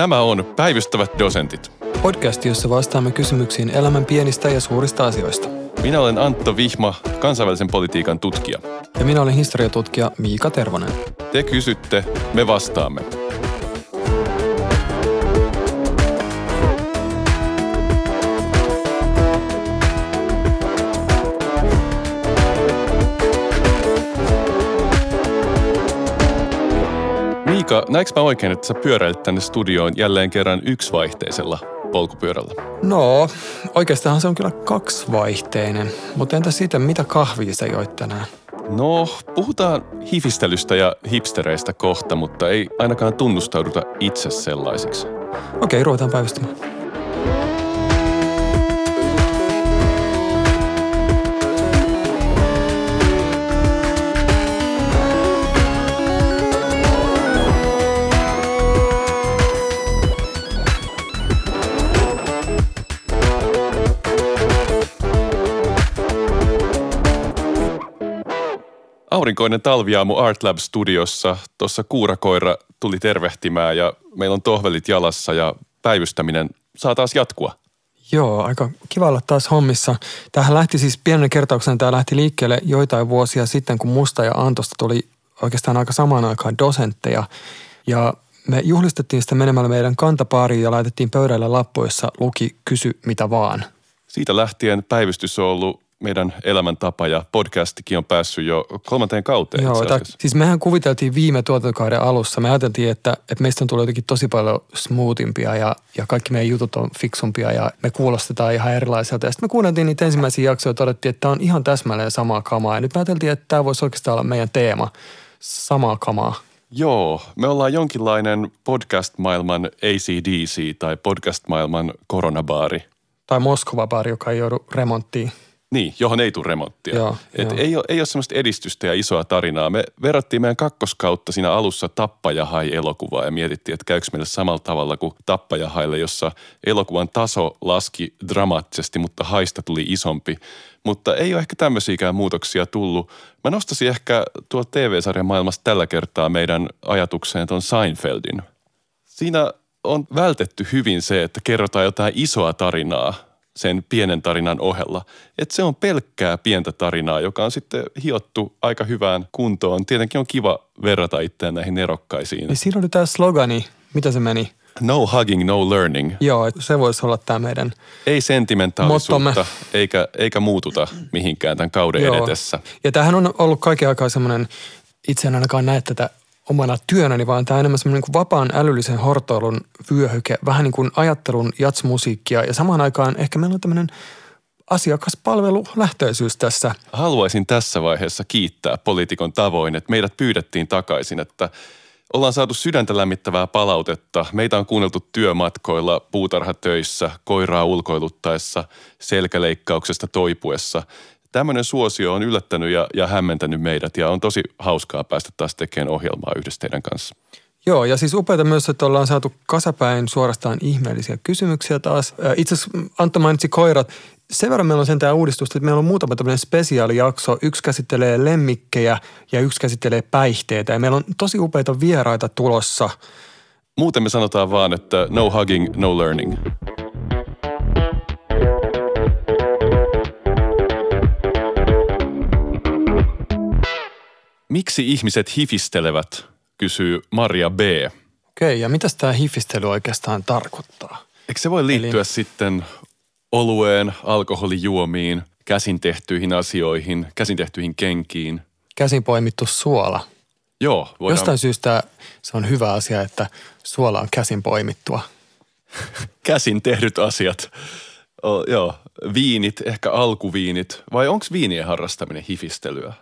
Tämä on Päivystävät dosentit. Podcast, jossa vastaamme kysymyksiin elämän pienistä ja suurista asioista. Minä olen Antto Vihma, kansainvälisen politiikan tutkija. Ja minä olen historiatutkija Miika Tervonen. Te kysytte, me vastaamme. Miika, näinkö mä oikein, että sä pyöräilit tänne studioon jälleen kerran yksivaihteisella polkupyörällä? No, oikeastaan se on kyllä kaksivaihteinen. Mutta entä siitä, mitä kahvia sä joit tänään? No, puhutaan hifistelystä ja hipstereistä kohta, mutta ei ainakaan tunnustauduta itse sellaisiksi. Okei, ruvetaan päivystämään. Aurinkoinen talviaamu Art Lab studiossa. Tuossa kuurakoira tuli tervehtimään ja meillä on tohvelit jalassa ja päivystäminen saa taas jatkua. Joo, aika kiva olla taas hommissa. Tähän lähti siis pienen kertauksen, tämä lähti liikkeelle joitain vuosia sitten, kun Musta ja Antosta tuli oikeastaan aika samaan aikaan dosentteja. Ja me juhlistettiin sitä menemällä meidän kantapaariin ja laitettiin pöydälle lappu, jossa luki kysy mitä vaan. Siitä lähtien päivystys on ollut meidän elämäntapa ja podcastikin on päässyt jo kolmanteen kauteen Joo, asiassa. siis mehän kuviteltiin viime tuotantokauden alussa, me ajateltiin, että, että meistä on tullut jotenkin tosi paljon smoothimpia ja, ja kaikki meidän jutut on fiksumpia ja me kuulostetaan ihan erilaiselta. Ja sitten me kuunneltiin niitä ensimmäisiä jaksoja ja todettiin, että tämä on ihan täsmälleen samaa kamaa. Ja nyt me ajateltiin, että tämä voisi oikeastaan olla meidän teema, samaa kamaa. Joo, me ollaan jonkinlainen podcast-maailman ACDC tai podcast-maailman koronabaari. Tai Moskova-baari, joka ei joudu remonttiin. Niin, johon ei tule remonttia. Joo, Et joo. ei, ole, ei ole semmoista edistystä ja isoa tarinaa. Me verrattiin meidän kakkoskautta siinä alussa Tappajahai-elokuvaa ja mietittiin, että käykö meille samalla tavalla kuin Tappajahaille, jossa elokuvan taso laski dramaattisesti, mutta haista tuli isompi. Mutta ei ole ehkä tämmöisiäkään muutoksia tullut. Mä nostasin ehkä tuolta TV-sarjan maailmasta tällä kertaa meidän ajatukseen tuon Seinfeldin. Siinä on vältetty hyvin se, että kerrotaan jotain isoa tarinaa sen pienen tarinan ohella. Että se on pelkkää pientä tarinaa, joka on sitten hiottu aika hyvään kuntoon. Tietenkin on kiva verrata itseään näihin nerokkaisiin. Niin siinä oli tämä slogani, mitä se meni? No hugging, no learning. Joo, se voisi olla tämä meidän Ei sentimentaalisuutta, Mottomme. eikä, eikä muututa mihinkään tämän kauden Joo. edetessä. Ja tämähän on ollut kaiken aikaa semmoinen, itse en ainakaan näe tätä omana työnäni, vaan tämä on enemmän semmoinen niin vapaan älyllisen hortoilun vyöhyke, vähän niin kuin ajattelun jatsmusiikkia ja samaan aikaan ehkä meillä on tämmöinen asiakaspalvelulähtöisyys tässä. Haluaisin tässä vaiheessa kiittää poliitikon tavoin, että meidät pyydettiin takaisin, että ollaan saatu sydäntä lämmittävää palautetta. Meitä on kuunneltu työmatkoilla, puutarhatöissä, koiraa ulkoiluttaessa, selkäleikkauksesta toipuessa. Tämmöinen suosio on yllättänyt ja, ja hämmentänyt meidät ja on tosi hauskaa päästä taas tekemään ohjelmaa yhdessä teidän kanssa. Joo, ja siis upeata myös, että ollaan saatu kasapäin suorastaan ihmeellisiä kysymyksiä taas. Ö, Itse asiassa Antto mainitsi koirat. Sen verran meillä on sen tämä uudistus, että meillä on muutama tämmöinen spesiaalijakso. Yksi käsittelee lemmikkejä ja yksi käsittelee päihteitä. Ja meillä on tosi upeita vieraita tulossa. Muuten me sanotaan vaan, että no hugging, no learning. Miksi ihmiset hifistelevät, kysyy Maria B. Okei, ja mitäs tämä hifistely oikeastaan tarkoittaa? Eikö se voi liittyä Eli- sitten olueen, alkoholijuomiin, käsin tehtyihin asioihin, käsin tehtyihin kenkiin? Käsin poimittu suola. Joo, voidaan, Jostain syystä se on hyvä asia, että suola on käsin poimittua. käsin tehdyt asiat. O, joo, viinit, ehkä alkuviinit. Vai onko viinien harrastaminen hifistelyä?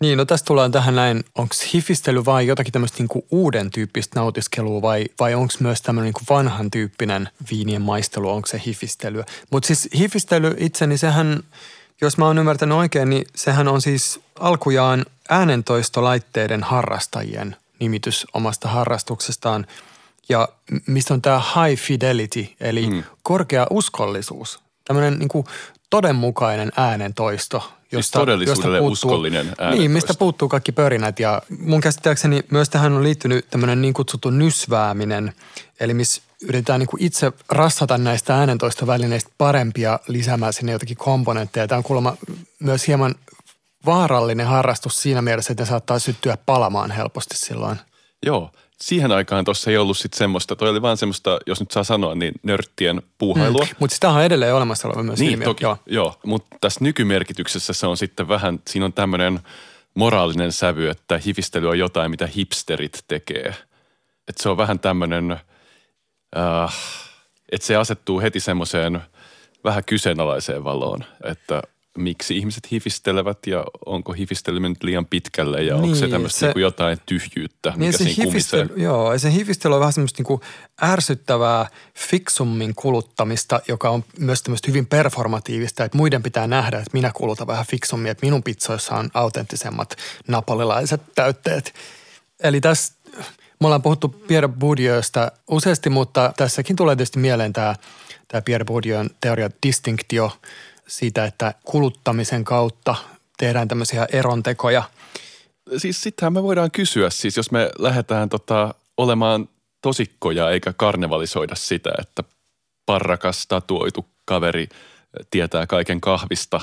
Niin, no tässä tullaan tähän näin, onko hifistely vai jotakin tämmöistä niinku uuden tyyppistä nautiskelua vai, vai onko myös tämmöinen niinku vanhan tyyppinen viinien maistelu, onko se hifistelyä. Mutta siis hifistely itse, niin sehän, jos mä oon ymmärtänyt oikein, niin sehän on siis alkujaan äänentoistolaitteiden harrastajien nimitys omasta harrastuksestaan. Ja mistä on tämä high fidelity, eli mm. korkea uskollisuus. Tämmöinen niinku todenmukainen äänentoisto, Siis todellisuudelle puuttuu, uskollinen Niin, äänentoisto. mistä puuttuu kaikki pörinät. Ja mun käsittääkseni myös tähän on liittynyt tämmöinen niin kutsuttu nysvääminen, eli missä yritetään niin kuin itse rassata näistä äänentoistovälineistä parempia lisäämään sinne jotakin komponentteja. Tämä on kuulemma myös hieman vaarallinen harrastus siinä mielessä, että ne saattaa syttyä palamaan helposti silloin. Joo, siihen aikaan tuossa ei ollut sitten semmoista, toi oli vaan semmoista, jos nyt saa sanoa, niin nörttien puuhailua. Mm. Mutta sitä on edelleen olemassa oleva myös Niin, ilmiö. toki, joo. joo. Mutta tässä nykymerkityksessä se on sitten vähän, siinä on tämmöinen moraalinen sävy, että hifistely on jotain, mitä hipsterit tekee. Että se on vähän tämmöinen, äh, että se asettuu heti semmoiseen vähän kyseenalaiseen valoon, että miksi ihmiset hifistelevät ja onko hifistely liian pitkälle ja niin, onko se Niin, tämmöistä se- niinku jotain tyhjyyttä, Niin mikä se siinä kumisee. hifistely, joo, ja se hifistely on vähän semmoista niinku ärsyttävää fiksummin kuluttamista, joka on myös tämmöistä hyvin performatiivista, että muiden pitää nähdä, että minä kulutan vähän fiksummin, että minun pizzoissa on autenttisemmat napolilaiset täytteet. Eli tässä me ollaan puhuttu Pierre Bourdieusta useasti, mutta tässäkin tulee tietysti mieleen tämä, tämä Pierre Bourdieun teoria distinktio siitä, että kuluttamisen kautta tehdään tämmöisiä erontekoja – siis sittenhän me voidaan kysyä, siis jos me lähdetään tota, olemaan tosikkoja eikä karnevalisoida sitä, että parrakas tatuoitu kaveri tietää kaiken kahvista,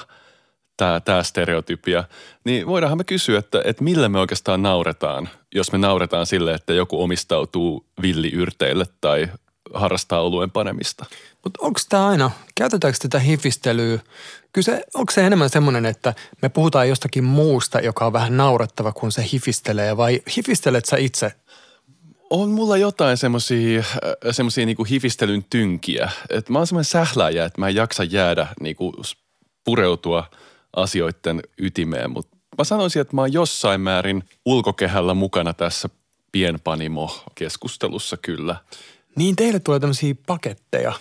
tämä tää stereotypia, niin voidaanhan me kysyä, että, että millä me oikeastaan nauretaan, jos me nauretaan sille, että joku omistautuu villiyrteille tai harrastaa oluen panemista. Mutta onko tämä aina, käytetäänkö tätä hifistelyä? Kyllä se, onko se enemmän semmoinen, että me puhutaan jostakin muusta, joka on vähän naurettava, kun se hifistelee vai hifistelet sä itse? On mulla jotain semmosia, äh, semmosia niinku hifistelyn tynkiä. Et mä oon semmoinen sähläjä, että mä en jaksa jäädä niinku pureutua asioiden ytimeen. Mutta mä sanoisin, että mä oon jossain määrin ulkokehällä mukana tässä pienpanimo-keskustelussa kyllä. Niin teille tulee tämmöisiä paketteja.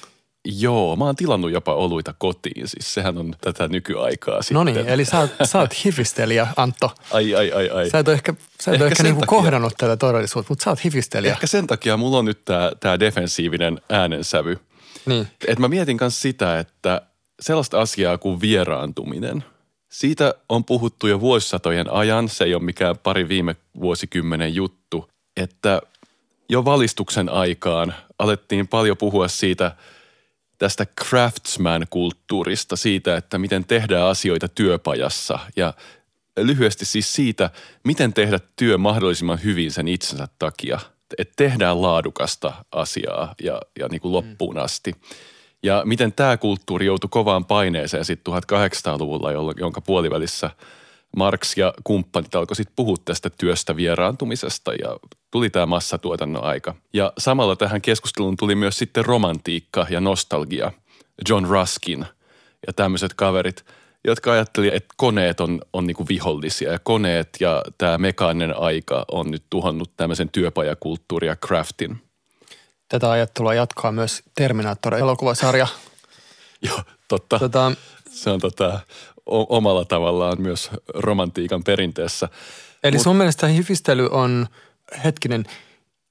Joo, mä oon tilannut jopa oluita kotiin, siis sehän on tätä nykyaikaa sitten. No niin, eli sä oot, sä oot hifistelijä, Antto. Ai, ai, ai, ai. Sä et ole ehkä, sä et Ehkä ehkä niinku takia. kohdannut tätä todellisuutta, mutta sä oot hifistelijä. Ehkä sen takia mulla on nyt tää, tää defensiivinen äänensävy. Niin. Et mä mietin myös sitä, että sellaista asiaa kuin vieraantuminen, siitä on puhuttu jo vuosisatojen ajan, se ei ole mikään pari viime vuosikymmenen juttu, että jo valistuksen aikaan alettiin paljon puhua siitä tästä craftsman-kulttuurista, siitä, että miten tehdään asioita työpajassa ja lyhyesti siis siitä, miten tehdä työ mahdollisimman hyvin sen itsensä takia. Että tehdään laadukasta asiaa ja, ja niin kuin loppuun asti. Ja miten tämä kulttuuri joutui kovaan paineeseen sitten 1800-luvulla, jolloin- jonka puolivälissä Marx ja kumppanit alkoi sitten puhua tästä työstä vieraantumisesta ja tuli tämä massatuotannon aika. Ja samalla tähän keskusteluun tuli myös sitten romantiikka ja nostalgia. John Ruskin ja tämmöiset kaverit, jotka ajatteli, että koneet on, on niinku vihollisia ja koneet ja tämä mekaaninen aika on nyt tuhannut tämmöisen työpajakulttuuri ja craftin. Tätä ajattelua jatkaa myös Terminator-elokuvasarja. Joo, totta. Tota, Se on tota, o- omalla tavallaan myös romantiikan perinteessä. eli Mut- sun mielestä hifistely on, hetkinen,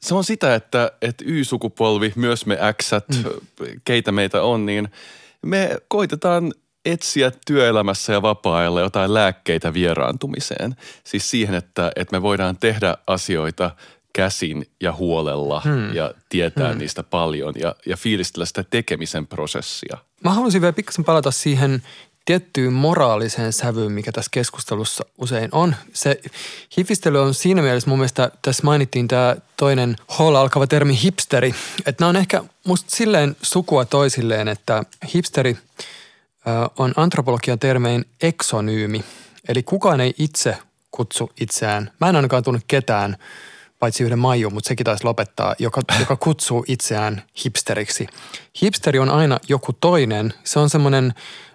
se on sitä, että, että Y-sukupolvi, myös me X, mm. keitä meitä on, niin me koitetaan etsiä työelämässä ja vapaa-ajalla jotain lääkkeitä vieraantumiseen. Siis siihen, että, että me voidaan tehdä asioita käsin ja huolella hmm. ja tietää hmm. niistä paljon ja, ja fiilistellä sitä tekemisen prosessia. Mä haluaisin vielä pikkasen palata siihen tiettyyn moraaliseen sävyyn, mikä tässä keskustelussa usein on. Se hifistely on siinä mielessä mun mielestä, tässä mainittiin tämä toinen hall alkava termi hipsteri. Että nämä on ehkä musta silleen sukua toisilleen, että hipsteri on antropologian termein eksonyymi. Eli kukaan ei itse kutsu itseään. Mä en ainakaan tunne ketään, paitsi yhden Maiju, mutta sekin taisi lopettaa, joka, joka kutsuu itseään hipsteriksi. Hipsteri on aina joku toinen. Se on semmoinen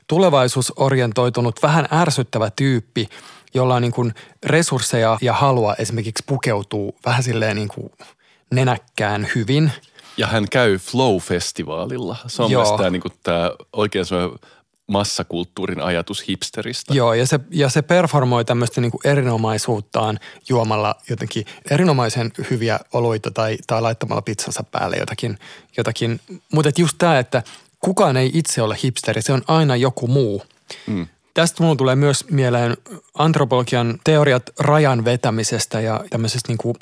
tulevaisuusorientoitunut, vähän ärsyttävä tyyppi, jolla on niin kuin resursseja ja halua esimerkiksi pukeutuu vähän silleen niin kuin nenäkkään hyvin. Ja hän käy Flow-festivaalilla. Se on myös tämä, niin kuin, tämä oikein massakulttuurin ajatus hipsteristä. Joo, ja se, ja se performoi tämmöistä niin erinomaisuuttaan juomalla jotenkin erinomaisen hyviä oluita tai, tai laittamalla pizzansa päälle jotakin. jotakin. Mutta just tämä, että kukaan ei itse ole hipsteri, se on aina joku muu. Mm. Tästä mulla tulee myös mieleen antropologian teoriat rajan vetämisestä ja tämmöisestä niin kuin,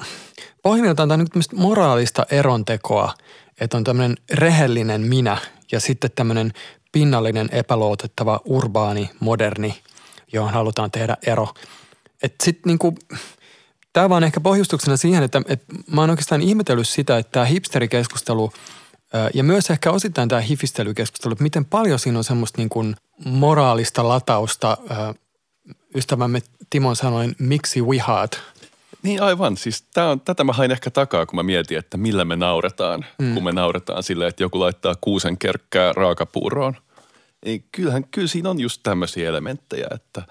pohjimmiltaan tämä on niin tämmöistä moraalista erontekoa, että on tämmöinen rehellinen minä ja sitten tämmöinen pinnallinen, epäluotettava, urbaani, moderni, johon halutaan tehdä ero. Että sitten niinku, tämä vaan ehkä pohjustuksena siihen, että, että mä oon oikeastaan ihmetellyt sitä, että tämä hipsterikeskustelu ja myös ehkä osittain tämä hifistelykeskustelu, että miten paljon siinä on semmoista niin kuin moraalista latausta. Ystävämme Timon sanoin, miksi wihaat? Niin aivan. Siis tää on, tätä mä hain ehkä takaa, kun mä mietin, että millä me nauretaan. Mm. Kun me nauretaan silleen, että joku laittaa kuusen kerkkää raakapuuroon. Niin kyllähän, kyllä siinä on just tämmöisiä elementtejä, että,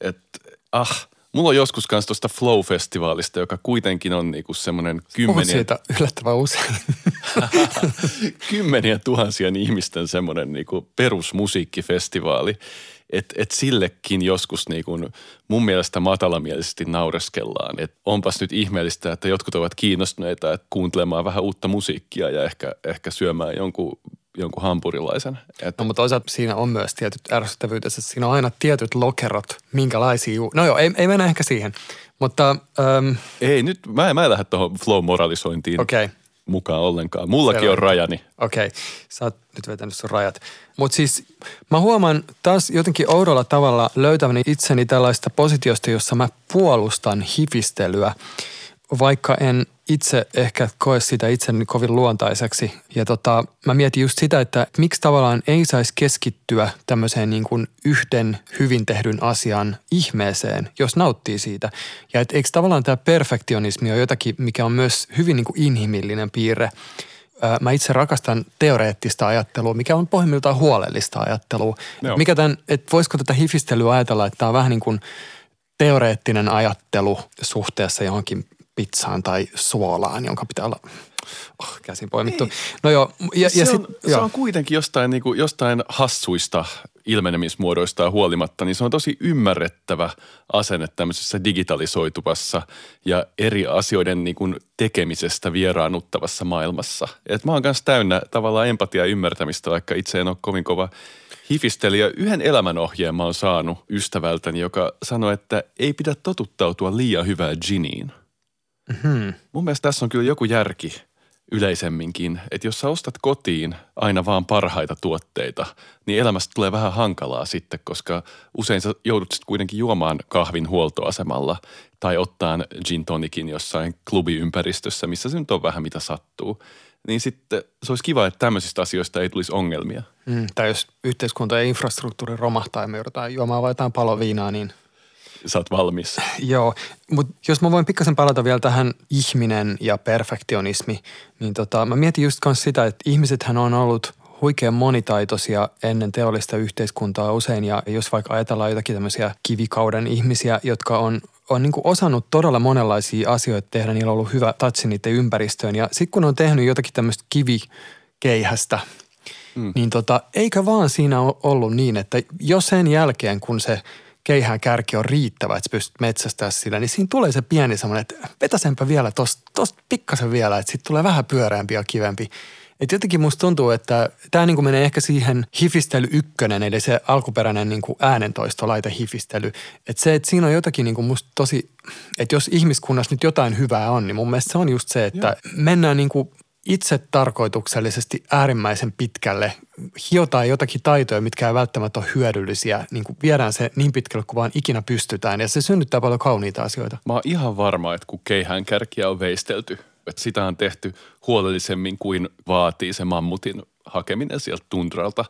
että ah, mulla on joskus kanssa tuosta Flow-festivaalista, joka kuitenkin on niinku semmoinen Puhut kymmeniä, siitä yllättävän usein. kymmenien tuhansien ihmisten semmoinen niinku perusmusiikkifestivaali. Että et sillekin joskus niinku mun mielestä matalamielisesti naureskellaan. Että onpas nyt ihmeellistä, että jotkut ovat kiinnostuneita että kuuntelemaan vähän uutta musiikkia ja ehkä, ehkä syömään jonkun, jonkun hampurilaisen. Et, No, mutta toisaalta siinä on myös tietyt ärsyttävyytensä. Siinä on aina tietyt lokerot, minkälaisia. Ju- no joo, ei, ei mennä ehkä siihen. Mutta äm, ei nyt, mä, mä en lähde tuohon flow-moralisointiin okei, okay, mukaan ollenkaan. Mullakin Selvä. on rajani. okei. Okay. Sä oot nyt vetänyt sun rajat. Mutta siis mä huomaan taas jotenkin oudolla tavalla löytäväni itseni tällaista positiosta, jossa mä puolustan hifistelyä, vaikka en itse ehkä koe sitä itseni kovin luontaiseksi. Ja tota, mä mietin just sitä, että miksi tavallaan ei saisi keskittyä tämmöiseen niin kuin yhden hyvin tehdyn asian ihmeeseen, jos nauttii siitä. Ja et eikö tavallaan tämä perfektionismi ole jotakin, mikä on myös hyvin niin kuin inhimillinen piirre. Mä itse rakastan teoreettista ajattelua, mikä on pohjimmiltaan huolellista ajattelua. Joo. Mikä tämän, että voisiko tätä hifistelyä ajatella, että tämä on vähän niin kuin teoreettinen ajattelu suhteessa johonkin pizzaan tai suolaan, jonka pitää olla oh, käsin poimittu. No joo, ja, se, ja on, sit, se joo. on kuitenkin jostain, niin kuin, jostain hassuista ilmenemismuodoista huolimatta, niin se on tosi ymmärrettävä asenne tämmöisessä digitalisoituvassa ja eri asioiden niin kuin tekemisestä vieraannuttavassa maailmassa. Et mä oon kanssa täynnä tavallaan empatiaa ja ymmärtämistä, vaikka itse en ole kovin kova hifistelijä. Yhden elämänohjeen mä oon saanut ystävältäni, joka sanoi, että ei pidä totuttautua liian hyvää giniin. Hmm. Mun mielestä tässä on kyllä joku järki yleisemminkin, että jos sä ostat kotiin aina vaan parhaita tuotteita, niin elämästä tulee vähän hankalaa sitten, koska usein sä joudut sitten kuitenkin juomaan kahvin huoltoasemalla tai ottaa gin tonicin jossain klubiympäristössä, missä se nyt on vähän mitä sattuu. Niin sitten se olisi kiva, että tämmöisistä asioista ei tulisi ongelmia. Mm, tai jos yhteiskunta ja infrastruktuuri romahtaa ja me joudutaan juomaan vain jotain paloviinaa, niin Sä oot valmis. Joo, mutta jos mä voin pikkasen palata vielä tähän ihminen ja perfektionismi, niin tota, mä mietin just kans sitä, että ihmisethän on ollut huikean monitaitoisia ennen teollista yhteiskuntaa usein ja jos vaikka ajatellaan jotakin tämmöisiä kivikauden ihmisiä, jotka on on niin osannut todella monenlaisia asioita tehdä, niillä on ollut hyvä tatsi niiden ympäristöön ja sitten kun on tehnyt jotakin tämmöistä kivikeihästä, mm. niin tota, eikö vaan siinä ole ollut niin, että jo sen jälkeen kun se keihään kärki on riittävä, että sä pystyt metsästää sillä, niin siinä tulee se pieni semmoinen, että vetäsenpä vielä tosta, tosta pikkasen vielä, että sitten tulee vähän pyöreämpi ja kivempi. Et jotenkin musta tuntuu, että tämä niinku menee ehkä siihen hifistely ykkönen, eli se alkuperäinen niinku äänentoistolaite hifistely. Että se, että siinä on jotakin niinku musta tosi, että jos ihmiskunnassa nyt jotain hyvää on, niin mun mielestä se on just se, että Joo. mennään niinku itse tarkoituksellisesti äärimmäisen pitkälle, hiotaan jotakin taitoja, mitkä ei välttämättä ole hyödyllisiä, niin kuin viedään se niin pitkälle kuin vaan ikinä pystytään ja se synnyttää paljon kauniita asioita. Mä oon ihan varma, että kun keihään kärkiä on veistelty, että sitä on tehty huolellisemmin kuin vaatii se mammutin hakeminen sieltä tundralta.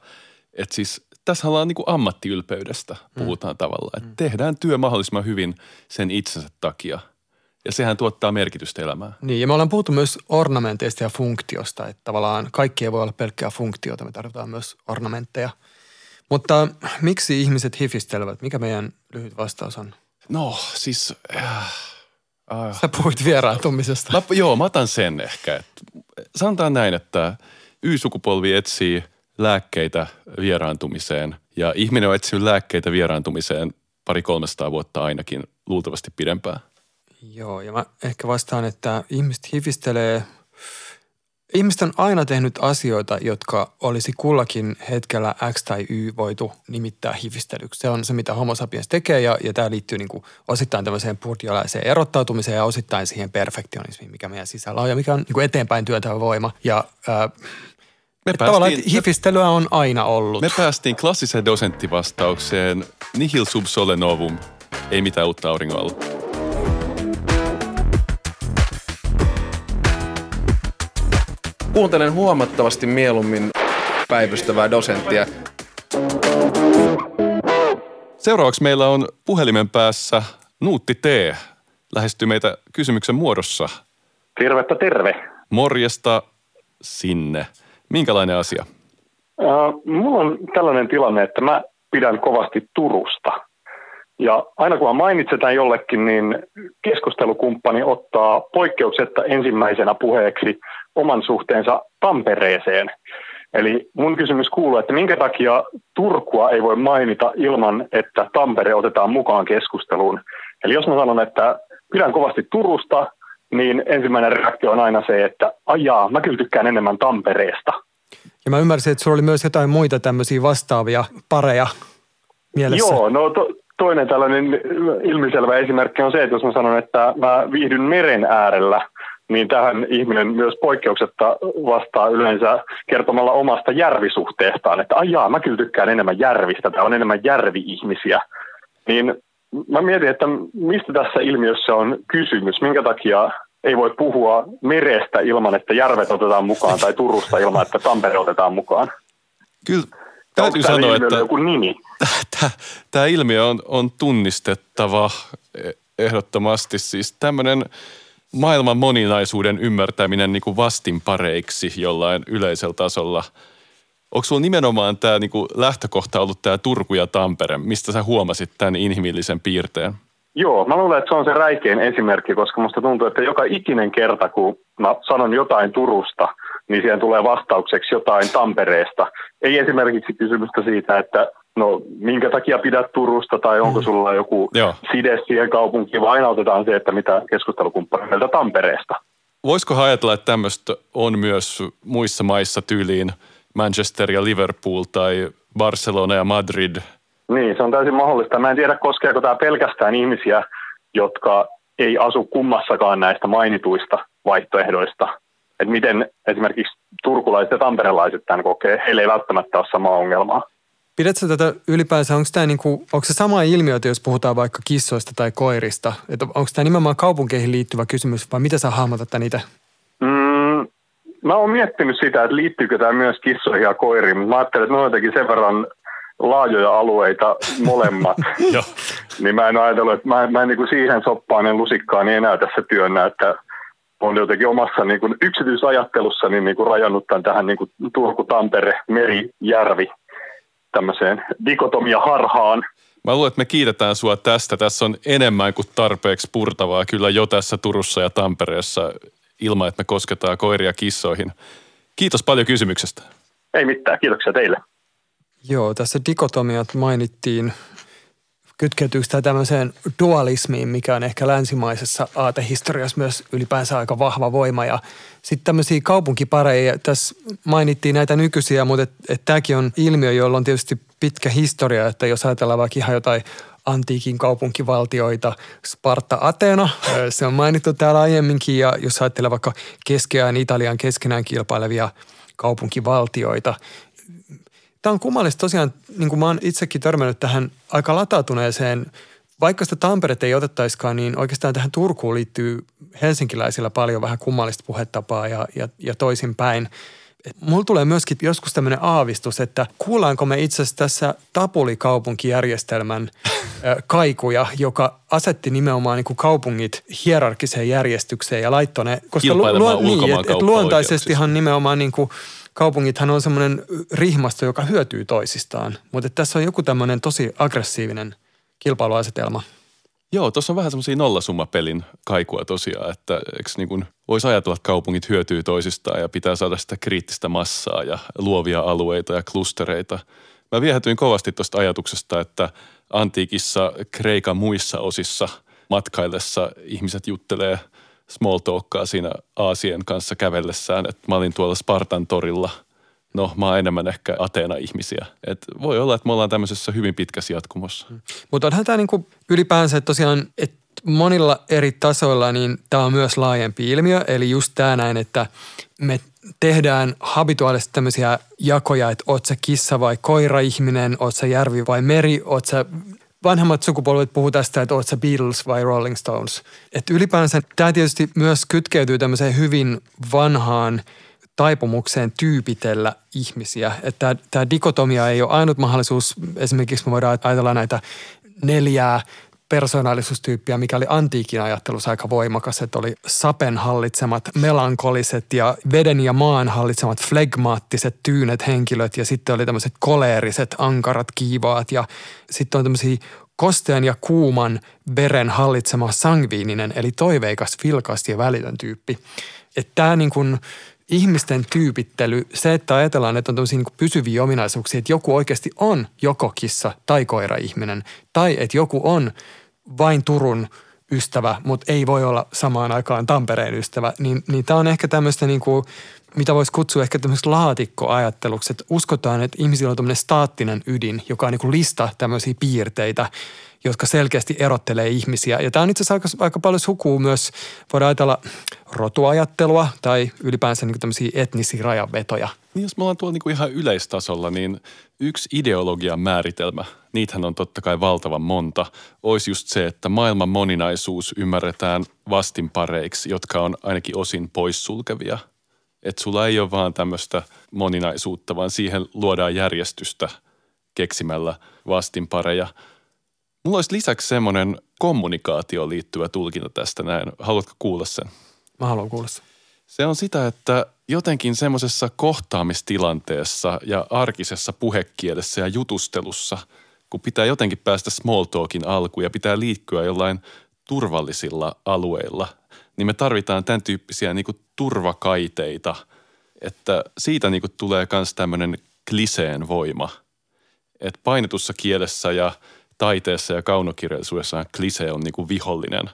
Että siis tässä ollaan niin kuin ammattiylpeydestä puhutaan mm. tavallaan, että tehdään työ mahdollisimman hyvin sen itsensä takia – ja sehän tuottaa merkitystä elämään. Niin, ja me ollaan puhuttu myös ornamenteista ja funktiosta, että tavallaan kaikki ei voi olla pelkkää funktiota, me tarvitaan myös ornamentteja. Mutta miksi ihmiset hifistelevät? Mikä meidän lyhyt vastaus on? No siis, äh, Sä puhuit vieraantumisesta. mä, joo, mä otan sen ehkä. Et, sanotaan näin, että Y-sukupolvi etsii lääkkeitä vieraantumiseen ja ihminen on etsinyt lääkkeitä vieraantumiseen pari 300 vuotta ainakin, luultavasti pidempään. Joo, ja mä ehkä vastaan, että ihmiset hifistelee. Ihmiset on aina tehnyt asioita, jotka olisi kullakin hetkellä X tai Y voitu nimittää hifistelyksi. Se on se, mitä homo sapiens tekee, ja, ja tämä liittyy niin kuin osittain tämmöiseen purdialaiseen erottautumiseen ja osittain siihen perfektionismiin, mikä meidän sisällä on ja mikä on niin kuin eteenpäin työtävä voima. Ja ää, Me että tavallaan että hifistelyä on aina ollut. me päästiin klassiseen dosenttivastaukseen nihil sub sole novum, ei mitään uutta auringon alla. Kuuntelen huomattavasti mieluummin päivystävää dosenttia. Seuraavaksi meillä on puhelimen päässä Nuutti T. Lähestyy meitä kysymyksen muodossa. Tervettä terve. Morjesta sinne. Minkälainen asia? Uh, mulla on tällainen tilanne, että mä pidän kovasti Turusta. Ja aina kun mä mainitsetaan jollekin, niin keskustelukumppani ottaa poikkeuksetta ensimmäisenä puheeksi oman suhteensa Tampereeseen. Eli mun kysymys kuuluu, että minkä takia Turkua ei voi mainita ilman, että Tampere otetaan mukaan keskusteluun. Eli jos mä sanon, että pidän kovasti Turusta, niin ensimmäinen reaktio on aina se, että ajaa, mä kyllä tykkään enemmän Tampereesta. Ja mä ymmärsin, että sulla oli myös jotain muita tämmöisiä vastaavia pareja mielessä. Joo, no to, toinen tällainen ilmiselvä esimerkki on se, että jos mä sanon, että mä viihdyn meren äärellä, niin tähän ihminen myös poikkeuksetta vastaa yleensä kertomalla omasta järvisuhteestaan, että ajaa, mä kyllä tykkään enemmän järvistä, tää on enemmän järvi-ihmisiä. Niin mä mietin, että mistä tässä ilmiössä on kysymys, minkä takia ei voi puhua merestä ilman, että järvet otetaan mukaan tai Turusta ilman, että Tampere otetaan mukaan. Kyllä Onko täytyy tällä sanoa, että joku nimi? tämä ilmiö on, on tunnistettava e- ehdottomasti. Siis tämmöinen maailman moninaisuuden ymmärtäminen niin kuin vastinpareiksi jollain yleisellä tasolla. Onko sulla nimenomaan tämä niin kuin lähtökohta ollut tämä Turku ja Tampere? Mistä sä huomasit tämän inhimillisen piirteen? Joo, mä luulen, että se on se räikein esimerkki, koska musta tuntuu, että joka ikinen kerta, kun mä sanon jotain Turusta, niin siihen tulee vastaukseksi jotain Tampereesta. Ei esimerkiksi kysymystä siitä, että no minkä takia pidät Turusta tai onko sulla joku Joo. side siihen kaupunkiin, vaan aina otetaan se, että mitä keskustelukumppani meiltä Tampereesta. Voisiko ajatella, että tämmöistä on myös muissa maissa tyyliin Manchester ja Liverpool tai Barcelona ja Madrid? Niin, se on täysin mahdollista. Mä en tiedä, koskeeko tämä pelkästään ihmisiä, jotka ei asu kummassakaan näistä mainituista vaihtoehdoista. Et miten esimerkiksi turkulaiset ja tamperelaiset tämän kokee, heillä ei välttämättä ole samaa ongelmaa. Pidätkö tätä ylipäänsä, onko tämä niinku, onko se sama ilmiö, että jos puhutaan vaikka kissoista tai koirista? Että onko tämä nimenomaan kaupunkeihin liittyvä kysymys vai mitä sä hahmotat tän itse? Mm, mä oon miettinyt sitä, että liittyykö tämä myös kissoihin ja koiriin, mutta mä ajattelin, että ne on jotenkin sen verran laajoja alueita molemmat. Niin mä en ajatellut, että mä, mä en niin kuin siihen soppaan en lusikkaan niin enää tässä työnnä, että on jotenkin omassa niin kuin yksityisajattelussani niin kuin rajannut tämän tähän niin kuin Turku, Tampere, Meri, Järvi tämmöiseen dikotomia harhaan. Mä luulen, että me kiitetään sua tästä. Tässä on enemmän kuin tarpeeksi purtavaa kyllä jo tässä Turussa ja Tampereessa ilman, että me kosketaan koiria kissoihin. Kiitos paljon kysymyksestä. Ei mitään, kiitoksia teille. Joo, tässä dikotomiat mainittiin. Kytkeytyykö tämä tämmöiseen dualismiin, mikä on ehkä länsimaisessa aatehistoriassa myös ylipäänsä aika vahva voima. Ja sitten tämmöisiä kaupunkipareja, tässä mainittiin näitä nykyisiä, mutta et, et tämäkin on ilmiö, jolla on tietysti pitkä historia, että jos ajatellaan vaikka ihan jotain antiikin kaupunkivaltioita, Sparta Atena, se on mainittu täällä aiemminkin, ja jos ajattelee vaikka keskeään Italian keskenään kilpailevia kaupunkivaltioita, Tämä on kummallista tosiaan, niin kuin mä oon itsekin törmännyt tähän aika latautuneeseen, vaikka sitä Tamperet ei otettaiskaan, niin oikeastaan tähän Turkuun liittyy helsinkiläisillä paljon vähän kummallista puhetapaa ja, ja, ja toisinpäin. Et Mulla tulee myöskin joskus tämmöinen aavistus, että kuullaanko me itse asiassa tässä Tapuli-kaupunkijärjestelmän kaikuja, joka asetti nimenomaan niin kuin kaupungit hierarkiseen järjestykseen ja laittoi ne, koska Kilpailemaan niin, et, et luontaisestihan nimenomaan niin kuin kaupungithan on semmoinen rihmasto, joka hyötyy toisistaan. Mutta tässä on joku tämmöinen tosi aggressiivinen kilpailuasetelma. Joo, tuossa on vähän semmoisia nollasummapelin kaikua tosiaan, että eikö niin voisi ajatella, että kaupungit hyötyy toisistaan ja pitää saada sitä kriittistä massaa ja luovia alueita ja klustereita. Mä viehätyin kovasti tuosta ajatuksesta, että antiikissa Kreikan muissa osissa matkaillessa ihmiset juttelee small talkkaa siinä Aasien kanssa kävellessään, että mä olin tuolla Spartan torilla – no mä oon enemmän ehkä Ateena-ihmisiä. Et voi olla, että me ollaan tämmöisessä hyvin pitkässä jatkumossa. Mutta onhan tämä niinku ylipäänsä että tosiaan, että monilla eri tasoilla niin tämä on myös laajempi ilmiö. Eli just tämä näin, että me tehdään habituaalisesti tämmöisiä jakoja, että oot sä kissa vai koira-ihminen, oot sä järvi vai meri, oot sä vanhemmat sukupolvet puhuu tästä, että sä Beatles vai Rolling Stones. Että ylipäänsä tämä tietysti myös kytkeytyy tämmöiseen hyvin vanhaan – taipumukseen tyypitellä ihmisiä. Että tämä dikotomia ei ole ainut mahdollisuus. Esimerkiksi me voidaan ajatella näitä neljää persoonallisuustyyppiä, mikä oli antiikin ajattelussa aika voimakas, että oli sapen hallitsemat melankoliset ja veden ja maan hallitsemat flegmaattiset tyynet henkilöt ja sitten oli tämmöiset koleeriset, ankarat, kiivaat ja sitten on tämmöisiä kostean ja kuuman veren hallitsema sangviininen eli toiveikas, vilkas ja välitön tyyppi. Että tämä niin kuin ihmisten tyypittely, se, että ajatellaan, että on tämmöisiä niin pysyviä ominaisuuksia, että joku oikeasti on joko kissa tai koira-ihminen, tai että joku on vain Turun ystävä, mutta ei voi olla samaan aikaan Tampereen ystävä, niin, niin tämä on ehkä tämmöistä niin kuin, mitä voisi kutsua ehkä tämmöiseksi laatikkoajatteluksi, että uskotaan, että ihmisillä on tämmöinen staattinen ydin, joka on niin kuin lista tämmöisiä piirteitä, jotka selkeästi erottelee ihmisiä. Ja tämä on itse asiassa aika, aika paljon sukua myös, voidaan ajatella rotuajattelua tai ylipäänsä niin tämmöisiä etnisiä rajanvetoja. Niin jos me ollaan tuolla niin kuin ihan yleistasolla, niin yksi ideologian määritelmä, niitähän on totta kai valtavan monta, olisi just se, että maailman moninaisuus ymmärretään vastinpareiksi, jotka on ainakin osin poissulkevia. Että sulla ei ole vaan tämmöistä moninaisuutta, vaan siihen luodaan järjestystä keksimällä vastinpareja – Mulla olisi lisäksi semmoinen kommunikaatioon liittyvä tulkinta tästä näin. Haluatko kuulla sen? Mä haluan kuulla sen. Se on sitä, että jotenkin semmoisessa kohtaamistilanteessa ja arkisessa puhekielessä ja jutustelussa, kun pitää jotenkin päästä small talkin alkuun ja pitää liikkua jollain turvallisilla alueilla, niin me tarvitaan tämän tyyppisiä niin kuin turvakaiteita, että siitä niin kuin tulee myös tämmöinen kliseen voima. Että painetussa kielessä ja – taiteessa ja kaunokirjallisuudessa klise on niin kuin vihollinen.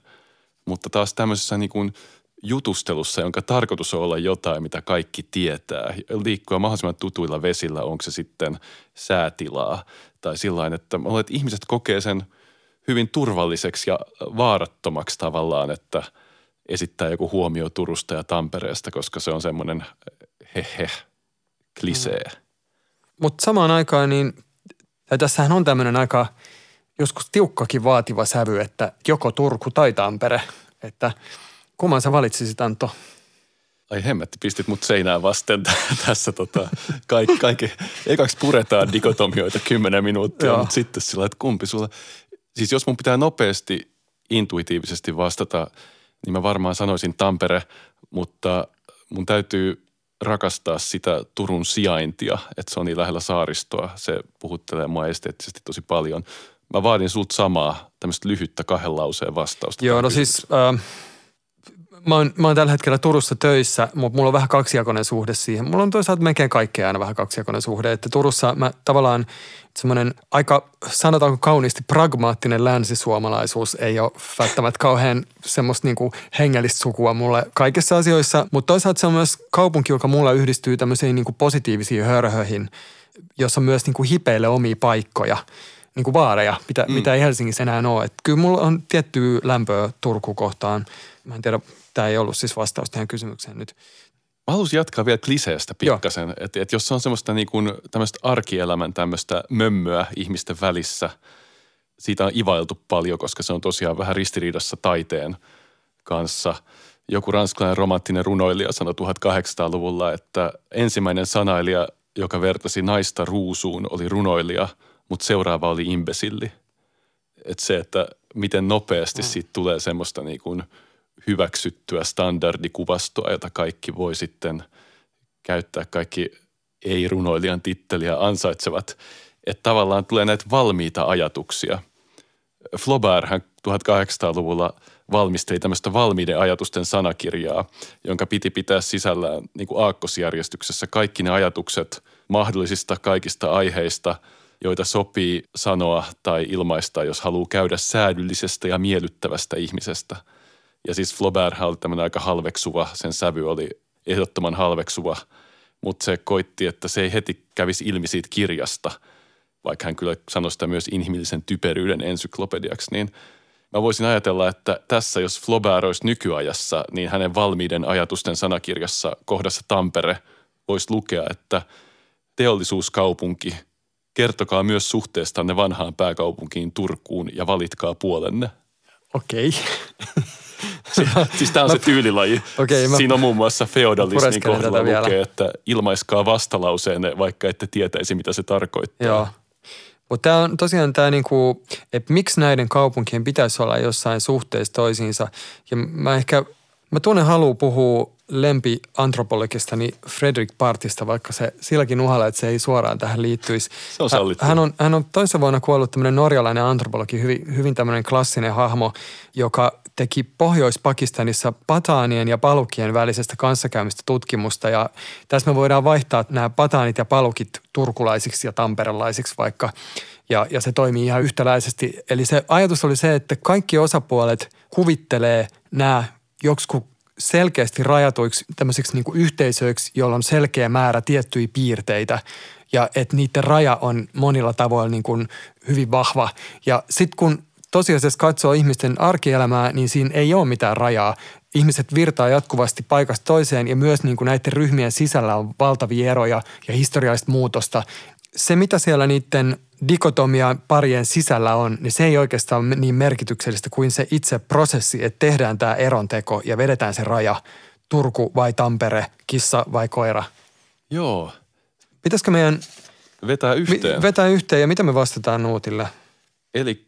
Mutta taas tämmöisessä niin kuin jutustelussa, jonka tarkoitus on olla jotain, mitä kaikki tietää, liikkua mahdollisimman tutuilla vesillä, onko se sitten säätilaa tai sillä että, että ihmiset kokee sen hyvin turvalliseksi ja vaarattomaksi tavallaan, että esittää joku huomio Turusta ja Tampereesta, koska se on semmoinen hehe, klisee. Mm. Mutta samaan aikaan niin, ja tässähän on tämmöinen aika – joskus tiukkakin vaativa sävy, että joko Turku tai Tampere. Että kumman sä valitsisit Anto? Ai hemmetti, pistit mut seinään vasten tässä tota, kaikki, kaikki, ekaksi puretaan dikotomioita kymmenen minuuttia, mutta sitten sillä, että kumpi sulla. Siis jos mun pitää nopeasti intuitiivisesti vastata, niin mä varmaan sanoisin Tampere, mutta mun täytyy rakastaa sitä Turun sijaintia, että se on niin lähellä saaristoa. Se puhuttelee mua esteettisesti tosi paljon. Mä vaadin sulta samaa, tämmöistä lyhyttä kahden lauseen vastausta. Joo, no siis äh, mä, oon, mä oon tällä hetkellä Turussa töissä, mutta mulla on vähän kaksijakoinen suhde siihen. Mulla on toisaalta melkein kaikkea aina vähän kaksijakoinen suhde. Että Turussa mä tavallaan semmoinen aika, sanotaanko kauniisti, pragmaattinen länsisuomalaisuus ei ole välttämättä kauhean semmoista niinku hengellistä sukua mulle kaikissa asioissa. Mutta toisaalta se on myös kaupunki, joka mulla yhdistyy tämmöisiin niinku positiivisiin hörhöihin, jossa myös niinku hipeille omia paikkoja – niin kuin vaareja, mitä, mm. mitä ei Helsingissä enää ole. Et kyllä mulla on tiettyä lämpöä Turku kohtaan. Mä en tiedä, tämä ei ollut siis vastaus tähän kysymykseen nyt. Mä haluaisin jatkaa vielä kliseestä pikkasen, että et jos se on semmoista niin kuin tämmöistä arkielämän tämmöistä mömmöä ihmisten välissä, siitä on ivailtu paljon, koska se on tosiaan vähän ristiriidassa taiteen kanssa. Joku ranskalainen romanttinen runoilija sanoi 1800-luvulla, että ensimmäinen sanailija, joka vertasi naista ruusuun, oli runoilija – mutta seuraava oli imbesilli. Että se, että miten nopeasti mm. siitä tulee semmoista niin kuin hyväksyttyä standardikuvastoa, jota kaikki voi sitten käyttää, kaikki ei-runoilijan titteliä ansaitsevat. Että tavallaan tulee näitä valmiita ajatuksia. Flaubert hän 1800-luvulla valmisteli tämmöistä valmiiden ajatusten sanakirjaa, jonka piti pitää sisällään niin kuin aakkosjärjestyksessä kaikki ne ajatukset mahdollisista kaikista aiheista, joita sopii sanoa tai ilmaista, jos haluaa käydä säädyllisestä ja miellyttävästä ihmisestä. Ja siis Flaubert oli tämmöinen aika halveksuva, sen sävy oli ehdottoman halveksuva, mutta se koitti, että se ei heti kävisi ilmi siitä kirjasta, vaikka hän kyllä sanoi sitä myös inhimillisen typeryyden ensyklopediaksi, niin – Mä voisin ajatella, että tässä jos Flaubert olisi nykyajassa, niin hänen valmiiden ajatusten sanakirjassa kohdassa Tampere voisi lukea, että teollisuuskaupunki, kertokaa myös suhteestanne vanhaan pääkaupunkiin Turkuun ja valitkaa puolenne. Okei. siis tämä on se tyylilaji. Okay, mä Siinä on muun muassa feodalismin kohdalla lukee, vielä. että ilmaiskaa vastalauseenne, vaikka ette tietäisi, mitä se tarkoittaa. Joo. Mutta tämä on tosiaan tämä, niinku, että miksi näiden kaupunkien pitäisi olla jossain suhteessa toisiinsa. Ja mä ehkä, mä tunnen halu puhua lempi antropologistani Fredrik Partista, vaikka se silläkin uhalla, että se ei suoraan tähän liittyisi. Se on sallittu. Hän on, hän on toisessa vuonna kuollut tämmöinen norjalainen antropologi, hyvin, hyvin tämmöinen klassinen hahmo, joka teki Pohjois-Pakistanissa pataanien ja palukien välisestä kanssakäymistä tutkimusta. Ja tässä me voidaan vaihtaa nämä pataanit ja palukit turkulaisiksi ja tamperelaisiksi vaikka. Ja, ja se toimii ihan yhtäläisesti. Eli se ajatus oli se, että kaikki osapuolet kuvittelee nämä joksikin selkeästi rajatuiksi tämmöisiksi niin yhteisöiksi, joilla on selkeä määrä tiettyjä piirteitä ja että niiden raja on monilla tavoilla niin kuin hyvin vahva. Ja sitten kun tosiasiassa katsoo ihmisten arkielämää, niin siinä ei ole mitään rajaa. Ihmiset virtaa jatkuvasti paikasta toiseen ja myös niin kuin näiden ryhmien sisällä on valtavia eroja ja historiallista muutosta. Se, mitä siellä niiden dikotomia parien sisällä on, niin se ei oikeastaan ole niin merkityksellistä kuin se itse prosessi, että tehdään tämä eronteko ja vedetään se raja. Turku vai Tampere, kissa vai koira. Joo. Pitäisikö meidän... Vetää yhteen. Vetää yhteen ja mitä me vastataan Nuutille? Eli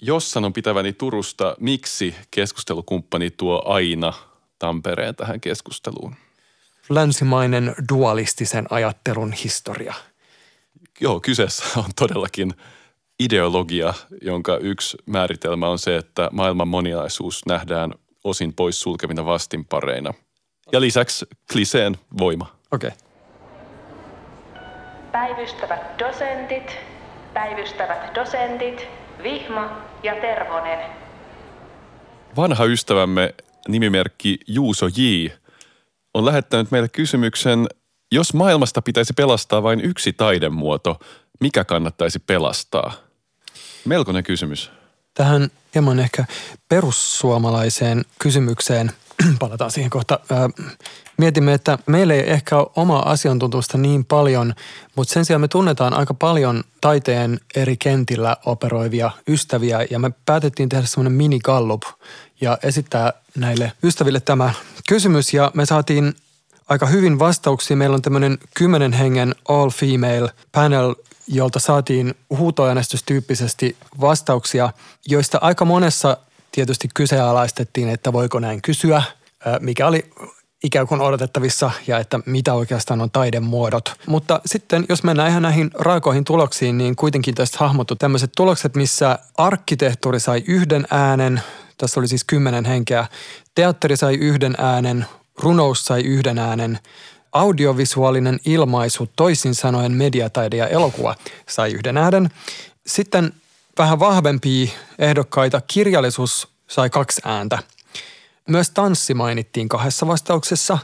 jos sanon pitäväni Turusta, miksi keskustelukumppani tuo aina Tampereen tähän keskusteluun? Länsimainen dualistisen ajattelun historia – Joo, kyseessä on todellakin ideologia, jonka yksi määritelmä on se, että maailman moninaisuus nähdään osin pois sulkevina vastinpareina. Ja lisäksi kliseen voima. Okei. Okay. Päivystävät dosentit, päivystävät dosentit, Vihma ja Tervonen. Vanha ystävämme nimimerkki Juuso J. on lähettänyt meille kysymyksen jos maailmasta pitäisi pelastaa vain yksi taidemuoto, mikä kannattaisi pelastaa? Melkoinen kysymys. Tähän hieman ehkä perussuomalaiseen kysymykseen, palataan siihen kohta. Mietimme, että meillä ei ehkä ole omaa asiantuntusta niin paljon, mutta sen sijaan me tunnetaan aika paljon taiteen eri kentillä operoivia ystäviä ja me päätettiin tehdä semmoinen mini-gallup ja esittää näille ystäville tämä kysymys ja me saatiin aika hyvin vastauksia. Meillä on tämmöinen kymmenen hengen all female panel, jolta saatiin huutoäänestystyyppisesti vastauksia, joista aika monessa tietysti kyseenalaistettiin, että voiko näin kysyä, mikä oli ikään kuin odotettavissa ja että mitä oikeastaan on taidemuodot. Mutta sitten jos mennään ihan näihin raakoihin tuloksiin, niin kuitenkin tästä hahmottu tämmöiset tulokset, missä arkkitehtuuri sai yhden äänen, tässä oli siis kymmenen henkeä, teatteri sai yhden äänen, runous sai yhden äänen, audiovisuaalinen ilmaisu, toisin sanoen mediataide ja elokuva sai yhden äänen. Sitten vähän vahvempia ehdokkaita, kirjallisuus sai kaksi ääntä. Myös tanssi mainittiin kahdessa vastauksessa.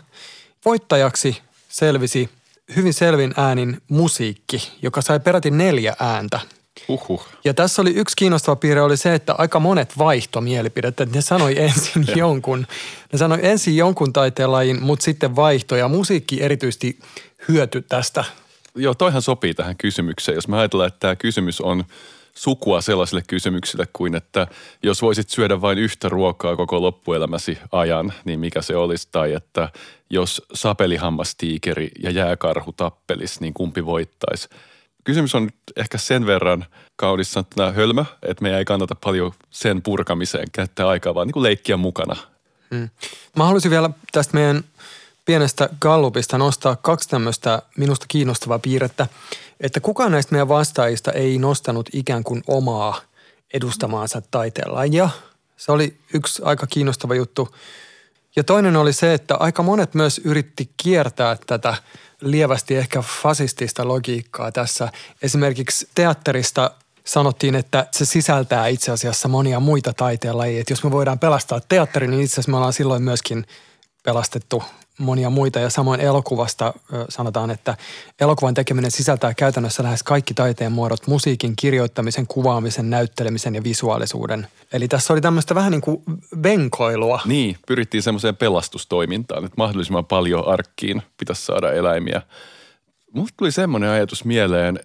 Voittajaksi selvisi hyvin selvin äänin musiikki, joka sai peräti neljä ääntä – Uhuh. Ja tässä oli yksi kiinnostava piirre oli se, että aika monet vaihto mielipidettä. Että ne sanoi ensin jonkun, ne sanoi ensin jonkun taiteenlajin, mutta sitten vaihto ja musiikki erityisesti hyöty tästä. Joo, toihan sopii tähän kysymykseen. Jos mä ajatellaan, että tämä kysymys on sukua sellaisille kysymyksille kuin, että jos voisit syödä vain yhtä ruokaa koko loppuelämäsi ajan, niin mikä se olisi? Tai että jos sapelihammastiikeri ja jääkarhu tappelis, niin kumpi voittaisi? Kysymys on ehkä sen verran kaunis sanottuna hölmö, että meidän ei kannata paljon sen purkamiseen käyttää aikaa, vaan niin kuin leikkiä mukana. Hmm. Mä haluaisin vielä tästä meidän pienestä gallupista nostaa kaksi tämmöistä minusta kiinnostavaa piirrettä, että kukaan näistä meidän vastaajista ei nostanut ikään kuin omaa edustamaansa taiteenlajia. Se oli yksi aika kiinnostava juttu. Ja toinen oli se, että aika monet myös yritti kiertää tätä lievästi ehkä fasistista logiikkaa tässä. Esimerkiksi teatterista sanottiin, että se sisältää itse asiassa monia muita taiteenlajeja. Että jos me voidaan pelastaa teatteri, niin itse asiassa me ollaan silloin myöskin pelastettu monia muita. Ja samoin elokuvasta sanotaan, että elokuvan tekeminen sisältää käytännössä lähes kaikki taiteen muodot, musiikin, kirjoittamisen, kuvaamisen, näyttelemisen ja visuaalisuuden. Eli tässä oli tämmöistä vähän niin kuin venkoilua. Niin, pyrittiin semmoiseen pelastustoimintaan, että mahdollisimman paljon arkkiin pitäisi saada eläimiä. Musta tuli semmoinen ajatus mieleen,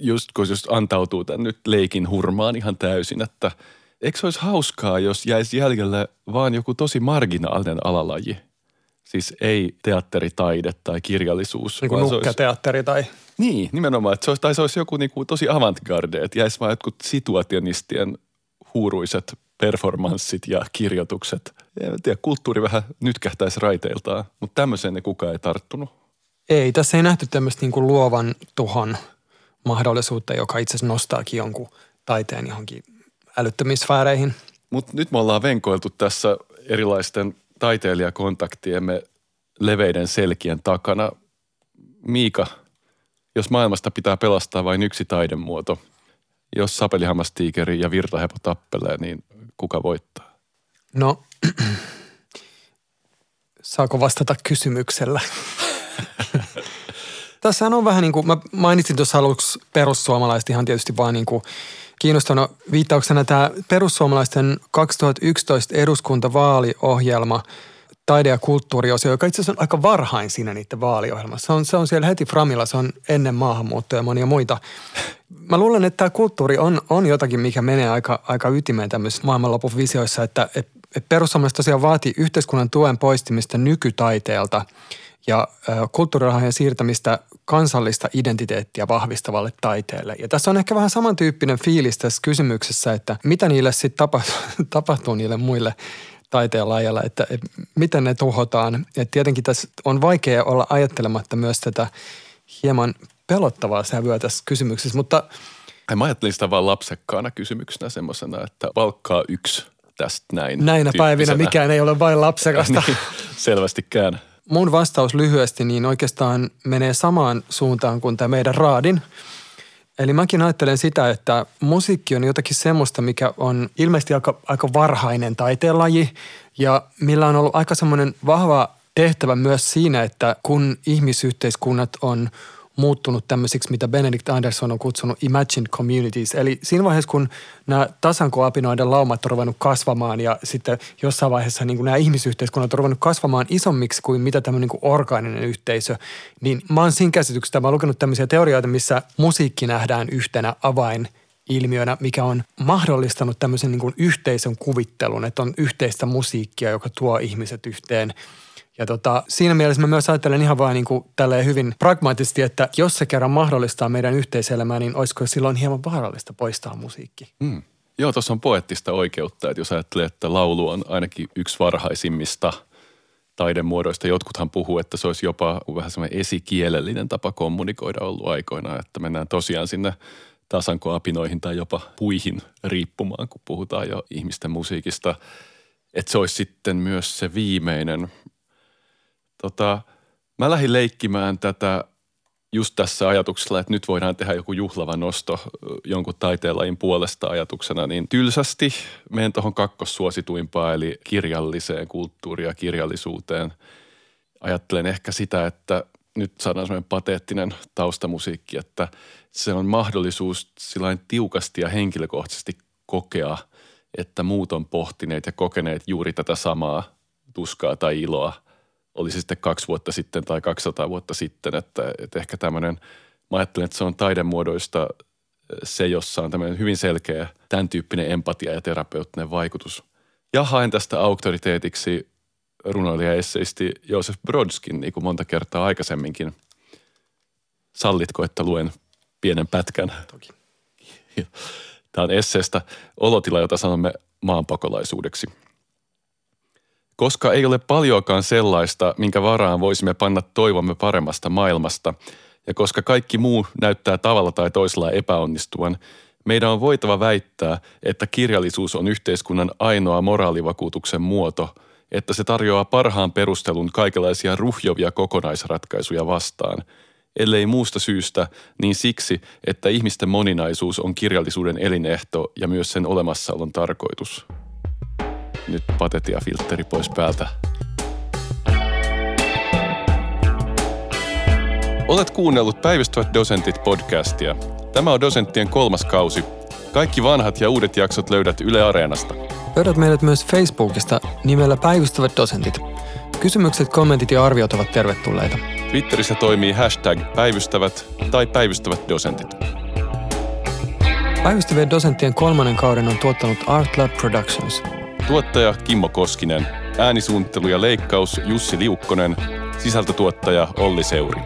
just kun just antautuu tämän nyt leikin hurmaan ihan täysin, että eikö se olisi hauskaa, jos jäisi jäljelle vaan joku tosi marginaalinen alalaji? Siis ei teatteritaide tai kirjallisuus. Niin kuin nukketeatteri olisi... tai... Niin, nimenomaan. Että se olisi, tai se olisi joku niin kuin tosi avantgarde, että jäisi vaan jotkut situationistien huuruiset performanssit ja kirjoitukset. En tiedä, kulttuuri vähän nytkähtäisi raiteiltaan, mutta tämmöiseen ne kukaan ei tarttunut. Ei, tässä ei nähty tämmöistä niin kuin luovan tuhon mahdollisuutta, joka itse asiassa nostaakin jonkun taiteen johonkin älyttömiin sfääreihin. Mutta nyt me ollaan venkoiltu tässä erilaisten taiteilijakontaktiemme leveiden selkien takana. Miika, jos maailmasta pitää pelastaa vain yksi taidemuoto, jos sapelihammastiikeri ja virtahepo tappelee, niin kuka voittaa? No, saako vastata kysymyksellä? Tässä on vähän niin kuin, mä mainitsin tuossa aluksi perussuomalaiset ihan tietysti vaan niin kuin kiinnostanut viittauksena tämä perussuomalaisten 2011 eduskuntavaaliohjelma – taide- ja kulttuuriosio, joka itse asiassa on aika varhain siinä niiden vaaliohjelmassa. Se on, se on siellä heti Framilla, se on ennen maahanmuuttoa ja monia muita. Mä luulen, että tämä kulttuuri on, on jotakin, mikä menee aika, aika ytimeen tämmöisissä maailmanlopun visioissa, että et, et perussuomalaiset tosiaan vaatii yhteiskunnan tuen poistimista nykytaiteelta ja kulttuurirahojen siirtämistä kansallista identiteettiä vahvistavalle taiteelle. Ja tässä on ehkä vähän samantyyppinen fiilis tässä kysymyksessä, että mitä niille sitten tapahtuu, tapahtuu niille muille taiteen lajalla, että, että miten ne tuhotaan. Et tietenkin tässä on vaikea olla ajattelematta myös tätä hieman pelottavaa sävyä tässä kysymyksessä, mutta... Mä ajattelin sitä vaan lapsekkaana kysymyksenä semmoisena, että valkkaa yksi tästä näin. Näinä päivinä mikään ei ole vain lapsekasta. niin, selvästikään. Mun vastaus lyhyesti niin oikeastaan menee samaan suuntaan kuin tämä meidän raadin – Eli mäkin ajattelen sitä, että musiikki on jotakin semmoista, mikä on ilmeisesti aika, aika varhainen taiteenlaji ja millä on ollut aika semmoinen vahva tehtävä myös siinä, että kun ihmisyhteiskunnat on muuttunut tämmöisiksi, mitä Benedict Anderson on kutsunut imagined communities. Eli siinä vaiheessa, kun nämä tasankoapinoiden laumat on ruvennut kasvamaan ja sitten jossain vaiheessa niin kuin nämä ihmisyhteiskunnat on ruvennut kasvamaan isommiksi kuin mitä tämmöinen niin kuin orgaaninen yhteisö, niin mä oon siinä käsityksessä, mä oon lukenut tämmöisiä teorioita, missä musiikki nähdään yhtenä avain ilmiönä, mikä on mahdollistanut tämmöisen niin kuin yhteisön kuvittelun, että on yhteistä musiikkia, joka tuo ihmiset yhteen – ja tota, siinä mielessä mä myös ajattelen ihan vaan niin kuin hyvin pragmaattisesti, että jos se kerran mahdollistaa meidän yhteiselämää, niin olisiko silloin hieman vaarallista poistaa musiikki? Mm. Joo, tuossa on poettista oikeutta, että jos ajattelee, että laulu on ainakin yksi varhaisimmista taidemuodoista. Jotkuthan puhuu, että se olisi jopa vähän semmoinen esikielellinen tapa kommunikoida ollut aikoinaan, että mennään tosiaan sinne tasankoapinoihin tai jopa puihin riippumaan, kun puhutaan jo ihmisten musiikista. Että se olisi sitten myös se viimeinen Tota, mä lähdin leikkimään tätä just tässä ajatuksella, että nyt voidaan tehdä joku juhlava nosto jonkun taiteenlajin puolesta ajatuksena, niin tylsästi menen tuohon kakkossuosituimpaan, eli kirjalliseen kulttuuriin ja kirjallisuuteen. Ajattelen ehkä sitä, että nyt saadaan sellainen pateettinen taustamusiikki, että se on mahdollisuus sillain tiukasti ja henkilökohtaisesti kokea, että muut on pohtineet ja kokeneet juuri tätä samaa tuskaa tai iloa – oli se sitten kaksi vuotta sitten tai 200 vuotta sitten, että, että ehkä tämmöinen, mä ajattelen, että se on taidemuodoista se, jossa on tämmöinen hyvin selkeä tämän tyyppinen empatia ja terapeuttinen vaikutus. Ja haen tästä auktoriteetiksi runoilija esseisti Joosef Brodskin, niin kuin monta kertaa aikaisemminkin. Sallitko, että luen pienen pätkän? Toki. Tämä on esseestä olotila, jota sanomme maanpakolaisuudeksi – koska ei ole paljoakaan sellaista, minkä varaan voisimme panna toivomme paremmasta maailmasta, ja koska kaikki muu näyttää tavalla tai toisella epäonnistuvan, Meidän on voitava väittää, että kirjallisuus on yhteiskunnan ainoa moraalivakuutuksen muoto, että se tarjoaa parhaan perustelun kaikenlaisia ruhjovia kokonaisratkaisuja vastaan – ellei muusta syystä, niin siksi, että ihmisten moninaisuus on kirjallisuuden elinehto ja myös sen olemassaolon tarkoitus. Nyt patetia filtteri pois päältä. Olet kuunnellut Päivystävät dosentit podcastia. Tämä on dosenttien kolmas kausi. Kaikki vanhat ja uudet jaksot löydät Yle Areenasta. Löydät meidät myös Facebookista nimellä Päivystävät dosentit. Kysymykset, kommentit ja arviot ovat tervetulleita. Twitterissä toimii hashtag päivystävät tai päivystävät dosentit. Päivystävien dosenttien kolmannen kauden on tuottanut Art Lab Productions. Tuottaja Kimmo Koskinen, äänisuunnittelu ja leikkaus Jussi Liukkonen, sisältötuottaja Olli Seuri.